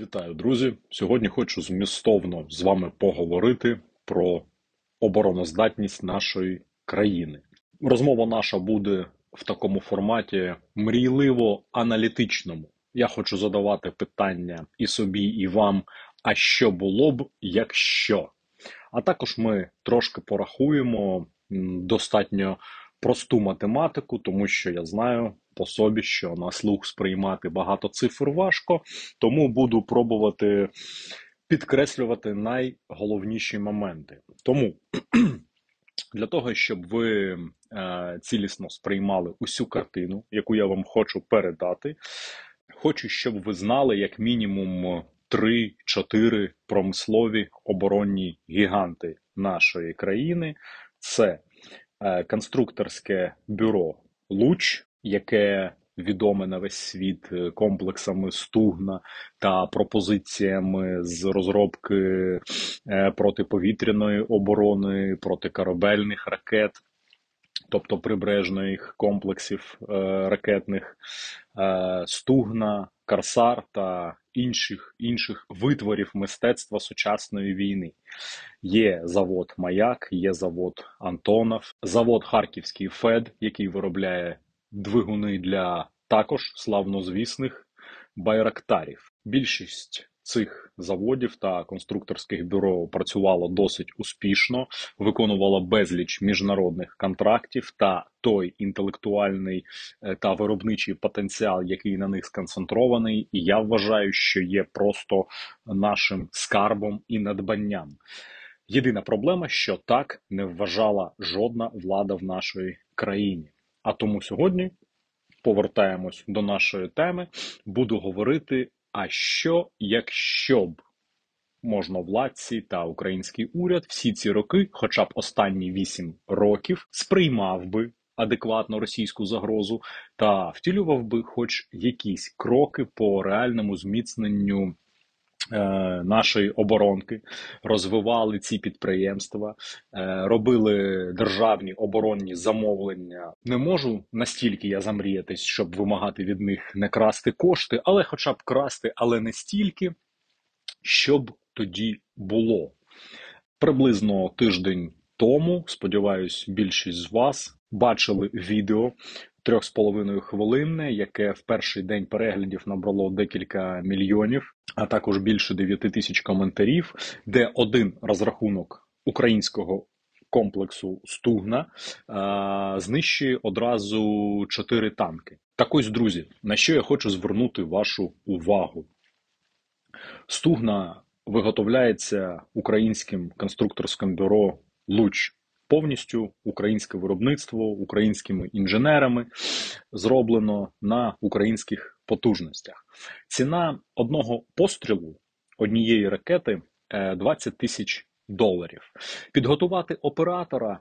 Вітаю, друзі! Сьогодні хочу змістовно з вами поговорити про обороноздатність нашої країни. Розмова наша буде в такому форматі мрійливо аналітичному. Я хочу задавати питання і собі, і вам, а що було б, якщо? А також ми трошки порахуємо достатньо просту математику, тому що я знаю по собі, що на слух сприймати багато цифр важко, тому буду пробувати підкреслювати найголовніші моменти. Тому для того, щоб ви е, цілісно сприймали усю картину, яку я вам хочу передати, хочу, щоб ви знали як мінімум. Три-чотири промислові оборонні гіганти нашої країни це Е, конструкторське бюро Луч, яке відоме на весь світ е, комплексами стугна та пропозиціями з розробки е, протиповітряної оборони, протикорабельних ракет. Тобто прибережних комплексів ракетних стугна, Карсар та інших інших витворів мистецтва сучасної війни. Є завод Маяк, є завод Антонов, завод Харківський Фед, який виробляє двигуни для також славнозвісних байрактарів. Більшість цих заводів та конструкторських бюро працювало досить успішно, виконувало безліч міжнародних контрактів та той інтелектуальний е, та виробничий потенціал, який на них сконцентрований, і я вважаю, що є просто нашим скарбом і надбанням. Єдина проблема, що так не вважала жодна влада в нашій країні. А тому сьогодні повертаємось до нашої теми. Буду говорити а що, якщо б можновладці та український уряд всі ці роки, хоча б останні вісім років, сприймав би адекватно російську загрозу та втілював би хоч якісь кроки по реальному зміцненню нашої оборонки, розвивали ці підприємства, е, робили державні оборонні замовлення. Не можу настільки я замріятись, щоб вимагати від них не красти кошти, але, хоча б красти, але не стільки, щоб тоді було. Приблизно тиждень тому, сподіваюсь, більшість з вас бачили відео трьох з половиною хвилинне, яке в перший день переглядів набрало декілька мільйонів, а також більше 9 тисяч коментарів, де один розрахунок українського комплексу Стугна а, знищує одразу чотири танки. Так ось, друзі, на що я хочу звернути вашу увагу. Стугна виготовляється українським конструкторським бюро Луч повністю українське виробництво українськими інженерами зроблено на українських потужностях. Ціна одного пострілу однієї ракети 20 е, тисяч доларів. Підготувати оператора.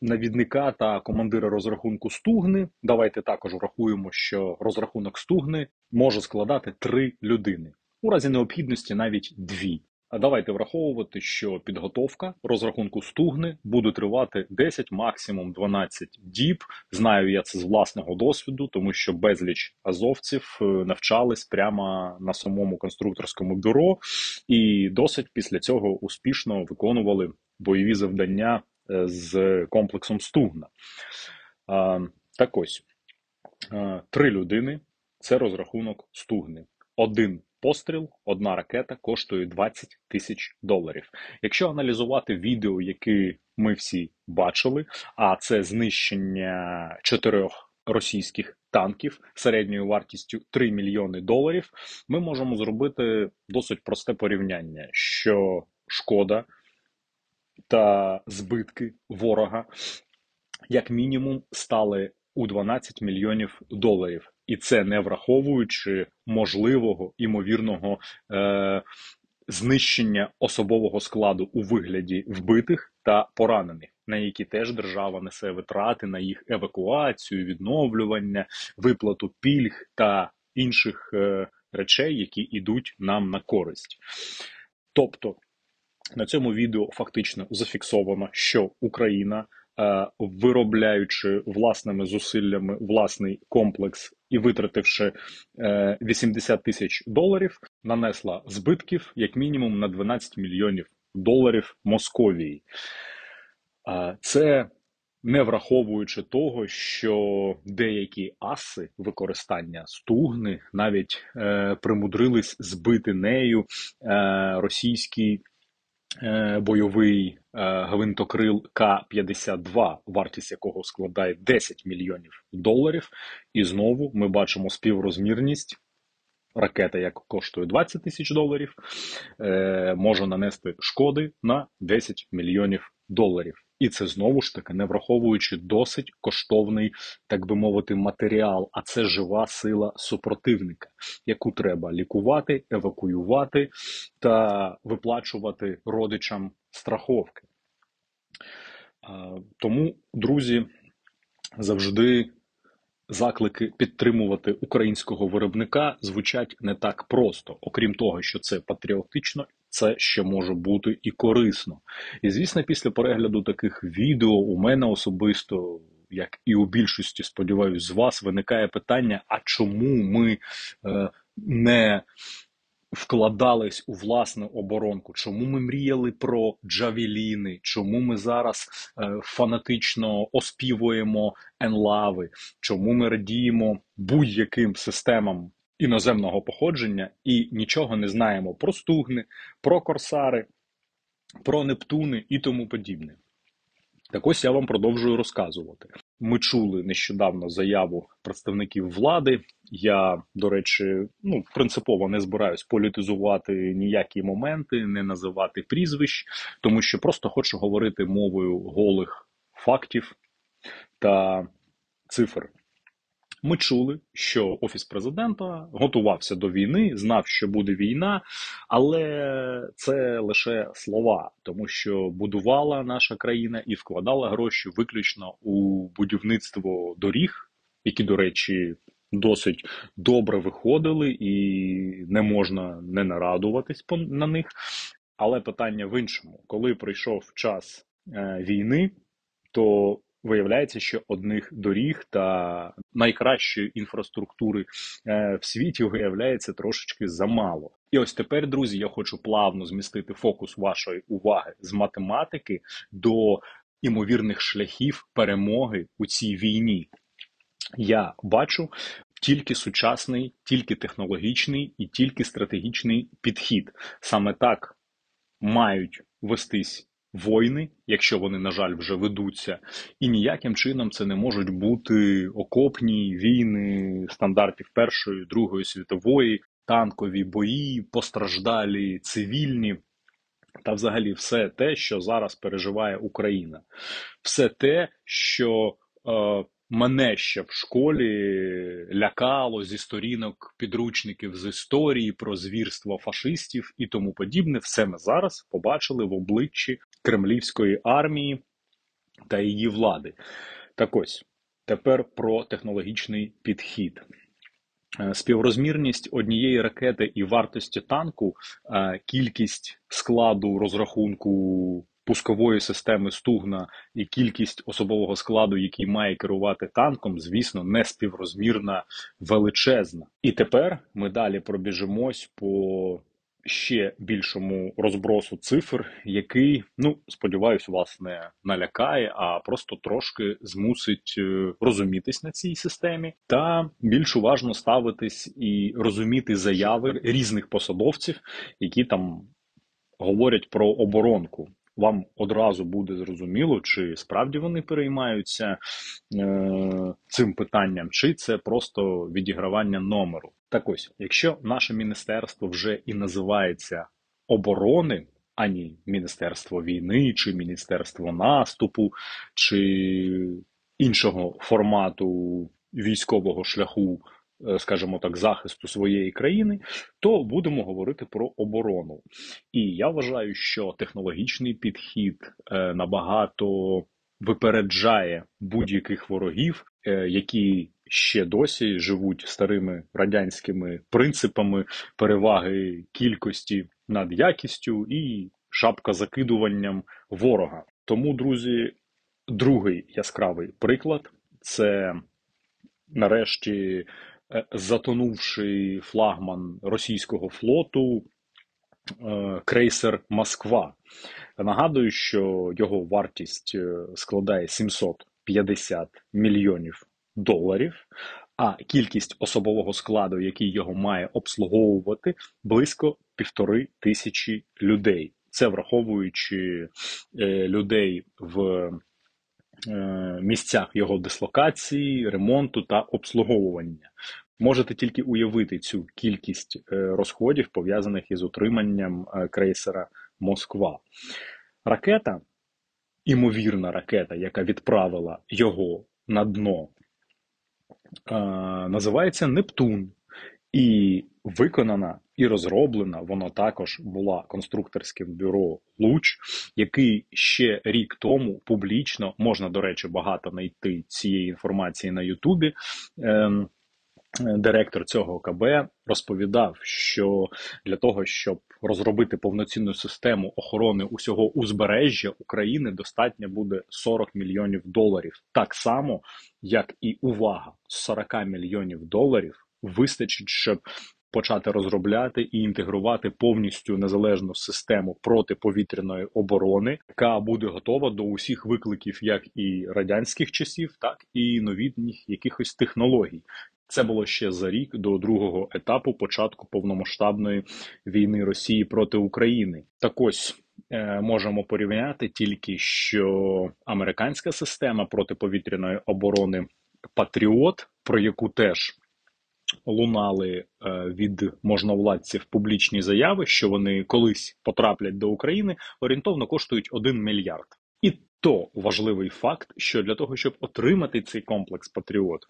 Навідника та командира розрахунку стугни. Давайте також врахуємо, що розрахунок стугни може складати три людини у разі необхідності навіть дві. Давайте враховувати, що підготовка розрахунку стугни буде тривати 10, максимум 12 діб. Знаю я це з власного досвіду, тому що безліч азовців е, навчались прямо на самому конструкторському бюро, і досить після цього успішно виконували бойові завдання е, з комплексом стугна. Так ось три людини це розрахунок стугни. Один Постріл, одна ракета коштує 20 тисяч доларів. Якщо аналізувати відео, які ми всі бачили, а це знищення чотирьох російських танків середньою вартістю 3 мільйони доларів, ми можемо зробити досить просте порівняння, що шкода та збитки ворога, як мінімум, стали у 12 мільйонів доларів і це не враховуючи можливого імовірного е, знищення особового складу у вигляді вбитих та поранених, на які теж держава несе витрати на їх евакуацію, відновлювання, виплату пільг та інших е, речей, які йдуть нам на користь. Тобто на цьому відео фактично зафіксовано, що Україна. Е, виробляючи власними зусиллями власний комплекс і витративши 80 е, тисяч доларів, нанесла збитків як мінімум на 12 мільйонів доларів Московії. Це не враховуючи того, що деякі аси використання стугни навіть е, примудрились збити нею е, російський бойовий е, гвинтокрил К-52, вартість якого складає 10 мільйонів доларів. І знову ми бачимо співрозмірність. Ракета, як коштує 20 тисяч доларів, е, може нанести шкоди на 10 мільйонів доларів. І це знову ж таки не враховуючи досить коштовний, так би мовити, матеріал, а це жива сила супротивника, яку треба лікувати, евакуювати та виплачувати родичам страховки. Тому, друзі, завжди заклики підтримувати українського виробника звучать не так просто, окрім того, що це патріотично це ще може бути і корисно. І звісно, після перегляду таких відео у мене особисто, як і у більшості, сподіваюсь, з вас виникає питання: а чому ми е, не вкладались у власну оборонку? Чому ми мріяли про джавеліни? Чому ми зараз е, фанатично оспівуємо енлави? Чому ми радіємо будь-яким системам іноземного походження і нічого не знаємо про стугни, про корсари, про Нептуни і тому подібне. Так ось я вам продовжую розказувати. Ми чули нещодавно заяву представників влади. Я, до речі, ну принципово не збираюсь політизувати ніякі моменти, не називати прізвищ, тому що просто хочу говорити мовою голих фактів та цифр. Ми чули, що офіс президента готувався до війни, знав, що буде війна, але це лише слова, тому що будувала наша країна і вкладала гроші виключно у будівництво доріг, які, до речі, досить добре виходили, і не можна не нарадуватись на них. Але питання в іншому, коли прийшов час е, війни, то Виявляється, що одних доріг та найкращої інфраструктури е, в світі виявляється трошечки замало. І ось тепер, друзі, я хочу плавно змістити фокус вашої уваги з математики до імовірних шляхів перемоги у цій війні. Я бачу тільки сучасний, тільки технологічний і тільки стратегічний підхід. Саме так мають вестись війни, якщо вони, на жаль, вже ведуться, і ніяким чином це не можуть бути окопні війни стандартів Першої, Другої світової, танкові бої, постраждалі, цивільні. Та, взагалі, все те, що зараз переживає Україна, все те, що е, Мене ще в школі лякало зі сторінок підручників з історії про звірство фашистів і тому подібне. Все ми зараз побачили в обличчі кремлівської армії та її влади. Так ось тепер про технологічний підхід. Е, співрозмірність однієї ракети і вартості танку, е, кількість складу розрахунку пускової системи стугна і кількість особового складу, який має керувати танком, звісно, не співрозмірна величезна. І тепер ми далі пробіжимось по ще більшому розбросу цифр, який, ну сподіваюся, вас не налякає, а просто трошки змусить е, розумітись на цій системі, та більш уважно ставитись і розуміти заяви різних посадовців, які там говорять про оборонку вам одразу буде зрозуміло, чи справді вони переймаються е, цим питанням, чи це просто відігравання номеру. Так ось, якщо наше міністерство вже і називається оборони, ані Міністерство війни, чи Міністерство наступу, чи іншого формату військового шляху скажімо так, захисту своєї країни, то будемо говорити про оборону. І я вважаю, що технологічний підхід е, набагато випереджає будь-яких ворогів, е, які ще досі живуть старими радянськими принципами переваги кількості над якістю і шапка закидуванням ворога. Тому, друзі, другий яскравий приклад це нарешті е, затонувший флагман російського флоту е, крейсер Москва. Нагадую, що його вартість складає 750 мільйонів доларів, а кількість особового складу, який його має обслуговувати, близько півтори тисячі людей. Це враховуючи людей в Е, місцях його дислокації, ремонту та обслуговування. Можете тільки уявити цю кількість е, розходів, пов'язаних із утриманням е, крейсера Москва. Ракета, імовірна ракета, яка відправила його на дно, називається Нептун. І виконана і розроблена вона також була конструкторським бюро Луч, який ще рік тому публічно можна, до речі, багато знайти цієї інформації на Ютубі. Ем, Директор цього КБ розповідав, що для того, щоб розробити повноцінну систему охорони усього узбережжя України, достатньо буде 40 мільйонів доларів, так само як і увага 40 мільйонів доларів вистачить, щоб почати розробляти і інтегрувати повністю незалежну систему протиповітряної оборони, яка буде готова до усіх викликів, як і радянських часів, так і новітніх якихось технологій. Це було ще за рік до другого етапу початку повномасштабної війни Росії проти України. Так ось е, можемо порівняти тільки що американська система протиповітряної оборони Патріот, про яку теж лунали е, від можновладців публічні заяви, що вони колись потраплять до України, орієнтовно коштують 1 мільярд. І то важливий факт, що для того, щоб отримати цей комплекс Патріот,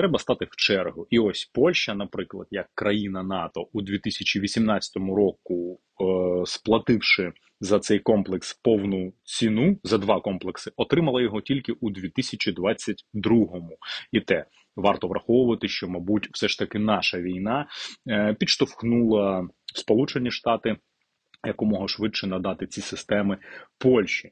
треба стати в чергу. І ось Польща, наприклад, як країна НАТО у 2018 року, е, сплативши за цей комплекс повну ціну за два комплекси, отримала його тільки у 2022-му. І те варто враховувати, що, мабуть, все ж таки наша війна е, підштовхнула Сполучені Штати якомога швидше надати ці системи Польщі.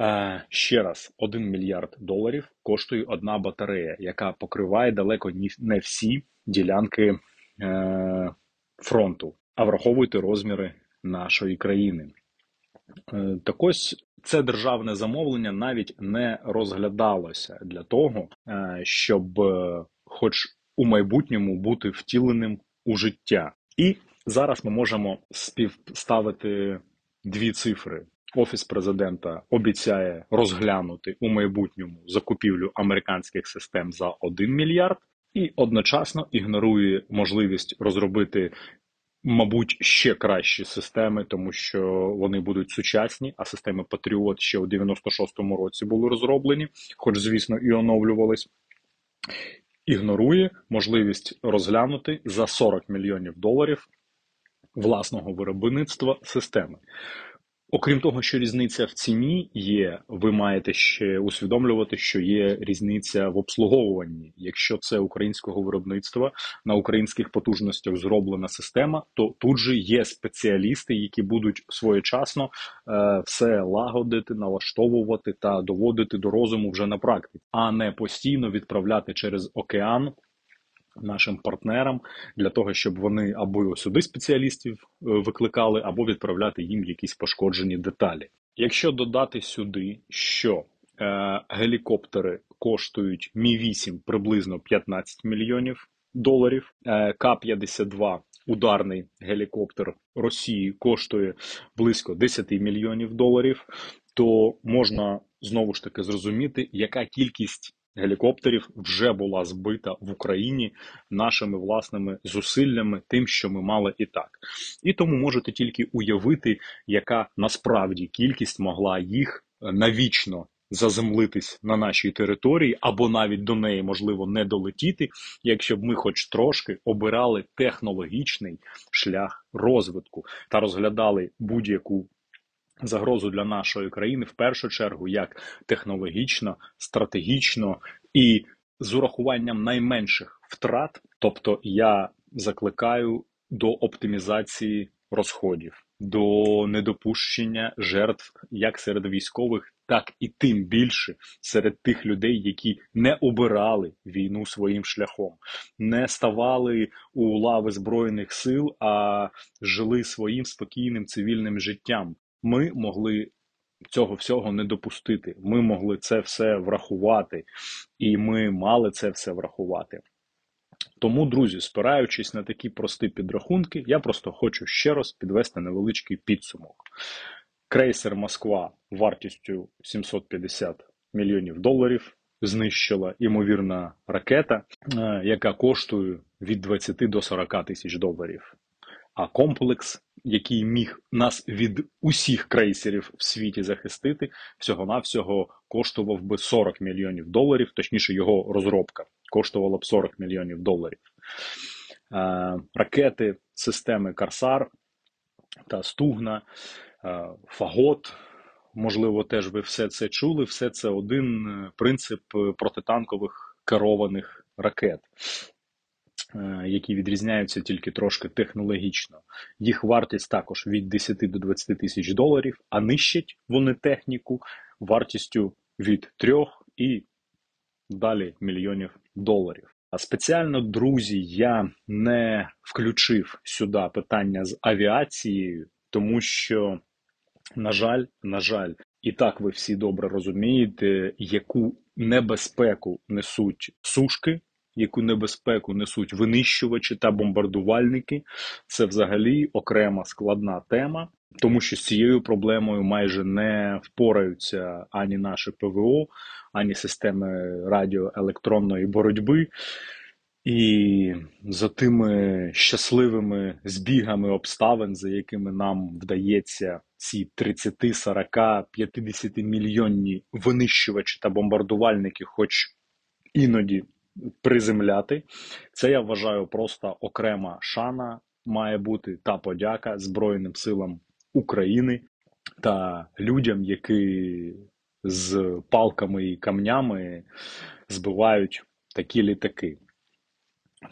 Е, ще раз, 1 мільярд доларів коштує одна батарея, яка покриває далеко не всі ділянки е, фронту. А враховуйте розміри нашої країни. Так ось це державне замовлення навіть не розглядалося для того, е, щоб, е, хоч у майбутньому, бути втіленим у життя. І зараз ми можемо співставити дві цифри. Офіс президента обіцяє розглянути у майбутньому закупівлю американських систем за 1 мільярд, і одночасно ігнорує можливість розробити Мабуть, ще кращі системи, тому що вони будуть сучасні, а системи Patriot ще у 96-му році були розроблені, хоч, звісно, і оновлювались. Ігнорує можливість розглянути за 40 мільйонів доларів власного виробництва системи. Окрім того, що різниця в ціні є, ви маєте ще усвідомлювати, що є різниця в обслуговуванні. Якщо це українського виробництва на українських потужностях зроблена система, то тут же є спеціалісти, які будуть своєчасно е, все лагодити, налаштовувати та доводити до розуму вже на практиці, а не постійно відправляти через океан нашим партнерам для того, щоб вони або сюди спеціалістів е, викликали, або відправляти їм якісь пошкоджені деталі. Якщо додати сюди, що е, гелікоптери коштують Мі 8 приблизно 15 мільйонів доларів, е, К-52 ударний гелікоптер Росії коштує близько 10 мільйонів доларів, то можна знову ж таки зрозуміти, яка кількість гелікоптерів вже була збита в Україні нашими власними зусиллями, тим, що ми мали і так. І тому можете тільки уявити, яка насправді кількість могла їх е, навічно. Заземлитись на нашій території, або навіть до неї можливо не долетіти, якщо б ми, хоч трошки, обирали технологічний шлях розвитку та розглядали будь-яку загрозу для нашої країни в першу чергу як технологічно, стратегічно і з урахуванням найменших втрат. Тобто я закликаю до оптимізації розходів, до недопущення жертв як серед військових, так і тим більше серед тих людей, які не обирали війну своїм шляхом, не ставали у лави збройних сил, а жили своїм спокійним цивільним життям. Ми могли. Цього всього не допустити. Ми могли це все врахувати, і ми мали це все врахувати. Тому, друзі, спираючись на такі прості підрахунки, я просто хочу ще раз підвести невеличкий підсумок. Крейсер Москва вартістю 750 мільйонів доларів знищила імовірна ракета, е, яка коштує від 20 до 40 тисяч доларів. А комплекс, який міг нас від усіх крейсерів в світі захистити, всього-навсього коштував би 40 мільйонів доларів, точніше, його розробка коштувала б 40 мільйонів доларів. Е, ракети системи Карсар та Стугна, е, Фагот. Можливо, теж ви все це чули. Все це один е, принцип протитанкових керованих ракет, які відрізняються тільки трошки технологічно. Їх вартість також від 10 до 20 тисяч доларів, а нищать вони техніку вартістю від 3 і далі мільйонів доларів. А спеціально, друзі, я не включив сюди питання з авіацією, тому що, на жаль, на жаль, і так ви всі добре розумієте, яку небезпеку несуть сушки, яку небезпеку несуть винищувачі та бомбардувальники. Це взагалі окрема складна тема. Тому що з цією проблемою майже не впораються ані наше ПВО, ані системи радіоелектронної боротьби. І за тими щасливими збігами обставин, за якими нам вдається ці 30, 40, 50 мільйонні винищувачі та бомбардувальники, хоч іноді приземляти, це я вважаю просто окрема шана має бути та подяка Збройним силам України та людям, які з палками і камнями збивають такі літаки.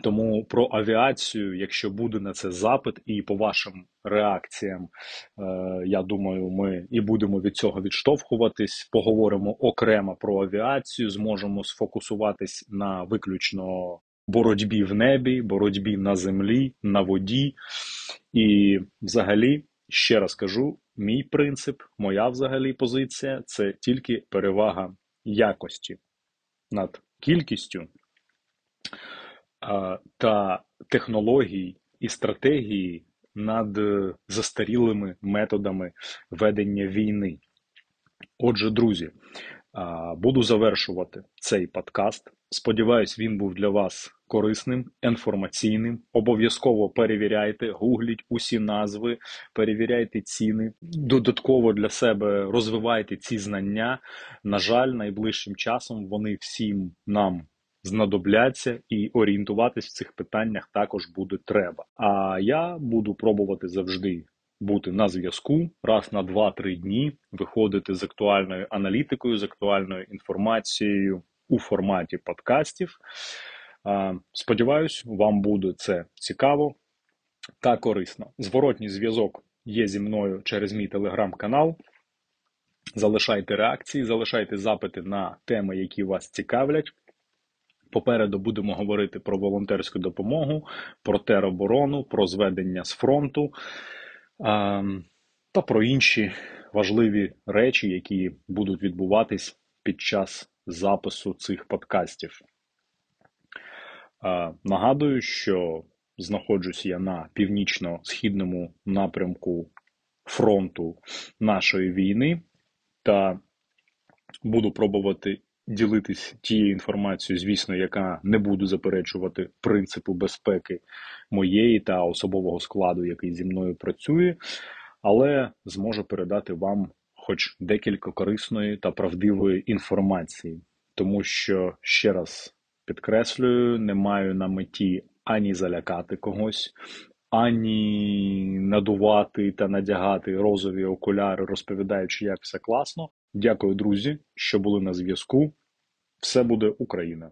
Тому про авіацію, якщо буде на це запит, і по вашим реакціям, е, я думаю, ми і будемо від цього відштовхуватись. Поговоримо окремо про авіацію, зможемо сфокусуватись на виключно боротьбі в небі, боротьбі на землі, на воді. І взагалі, ще раз кажу, мій принцип, моя взагалі позиція це тільки перевага якості над кількістю та технологій і стратегії над застарілими методами ведення війни. Отже, друзі, буду завершувати цей подкаст. Сподіваюсь, він був для вас корисним, інформаційним. Обов'язково перевіряйте, гугліть усі назви, перевіряйте ціни. Додатково для себе розвивайте ці знання. На жаль, найближчим часом вони всім нам знадобляться, і орієнтуватись в цих питаннях також буде треба. А я буду пробувати завжди. Бути на зв'язку раз на 2-3 дні, виходити з актуальною аналітикою, з актуальною інформацією у форматі подкастів. Сподіваюсь, вам буде це цікаво та корисно. Зворотній зв'язок є зі мною через мій телеграм-канал. Залишайте реакції, залишайте запити на теми, які вас цікавлять. Попереду будемо говорити про волонтерську допомогу, про тероборону, про зведення з фронту та про інші важливі речі, які будуть відбуватись під час запису цих подкастів. Нагадую, що знаходжусь я на північно-східному напрямку фронту нашої війни та буду пробувати ділитись тією інформацією, звісно, яка не буде заперечувати принципу безпеки моєї та особового складу, який зі мною працює, але зможу передати вам хоч декілька корисної та правдивої інформації, тому що ще раз підкреслюю, не маю на меті ані залякати когось. Ані надувати та надягати розові окуляри, розповідаючи, як все класно. Дякую, друзі, що були на зв'язку. Все буде Україна!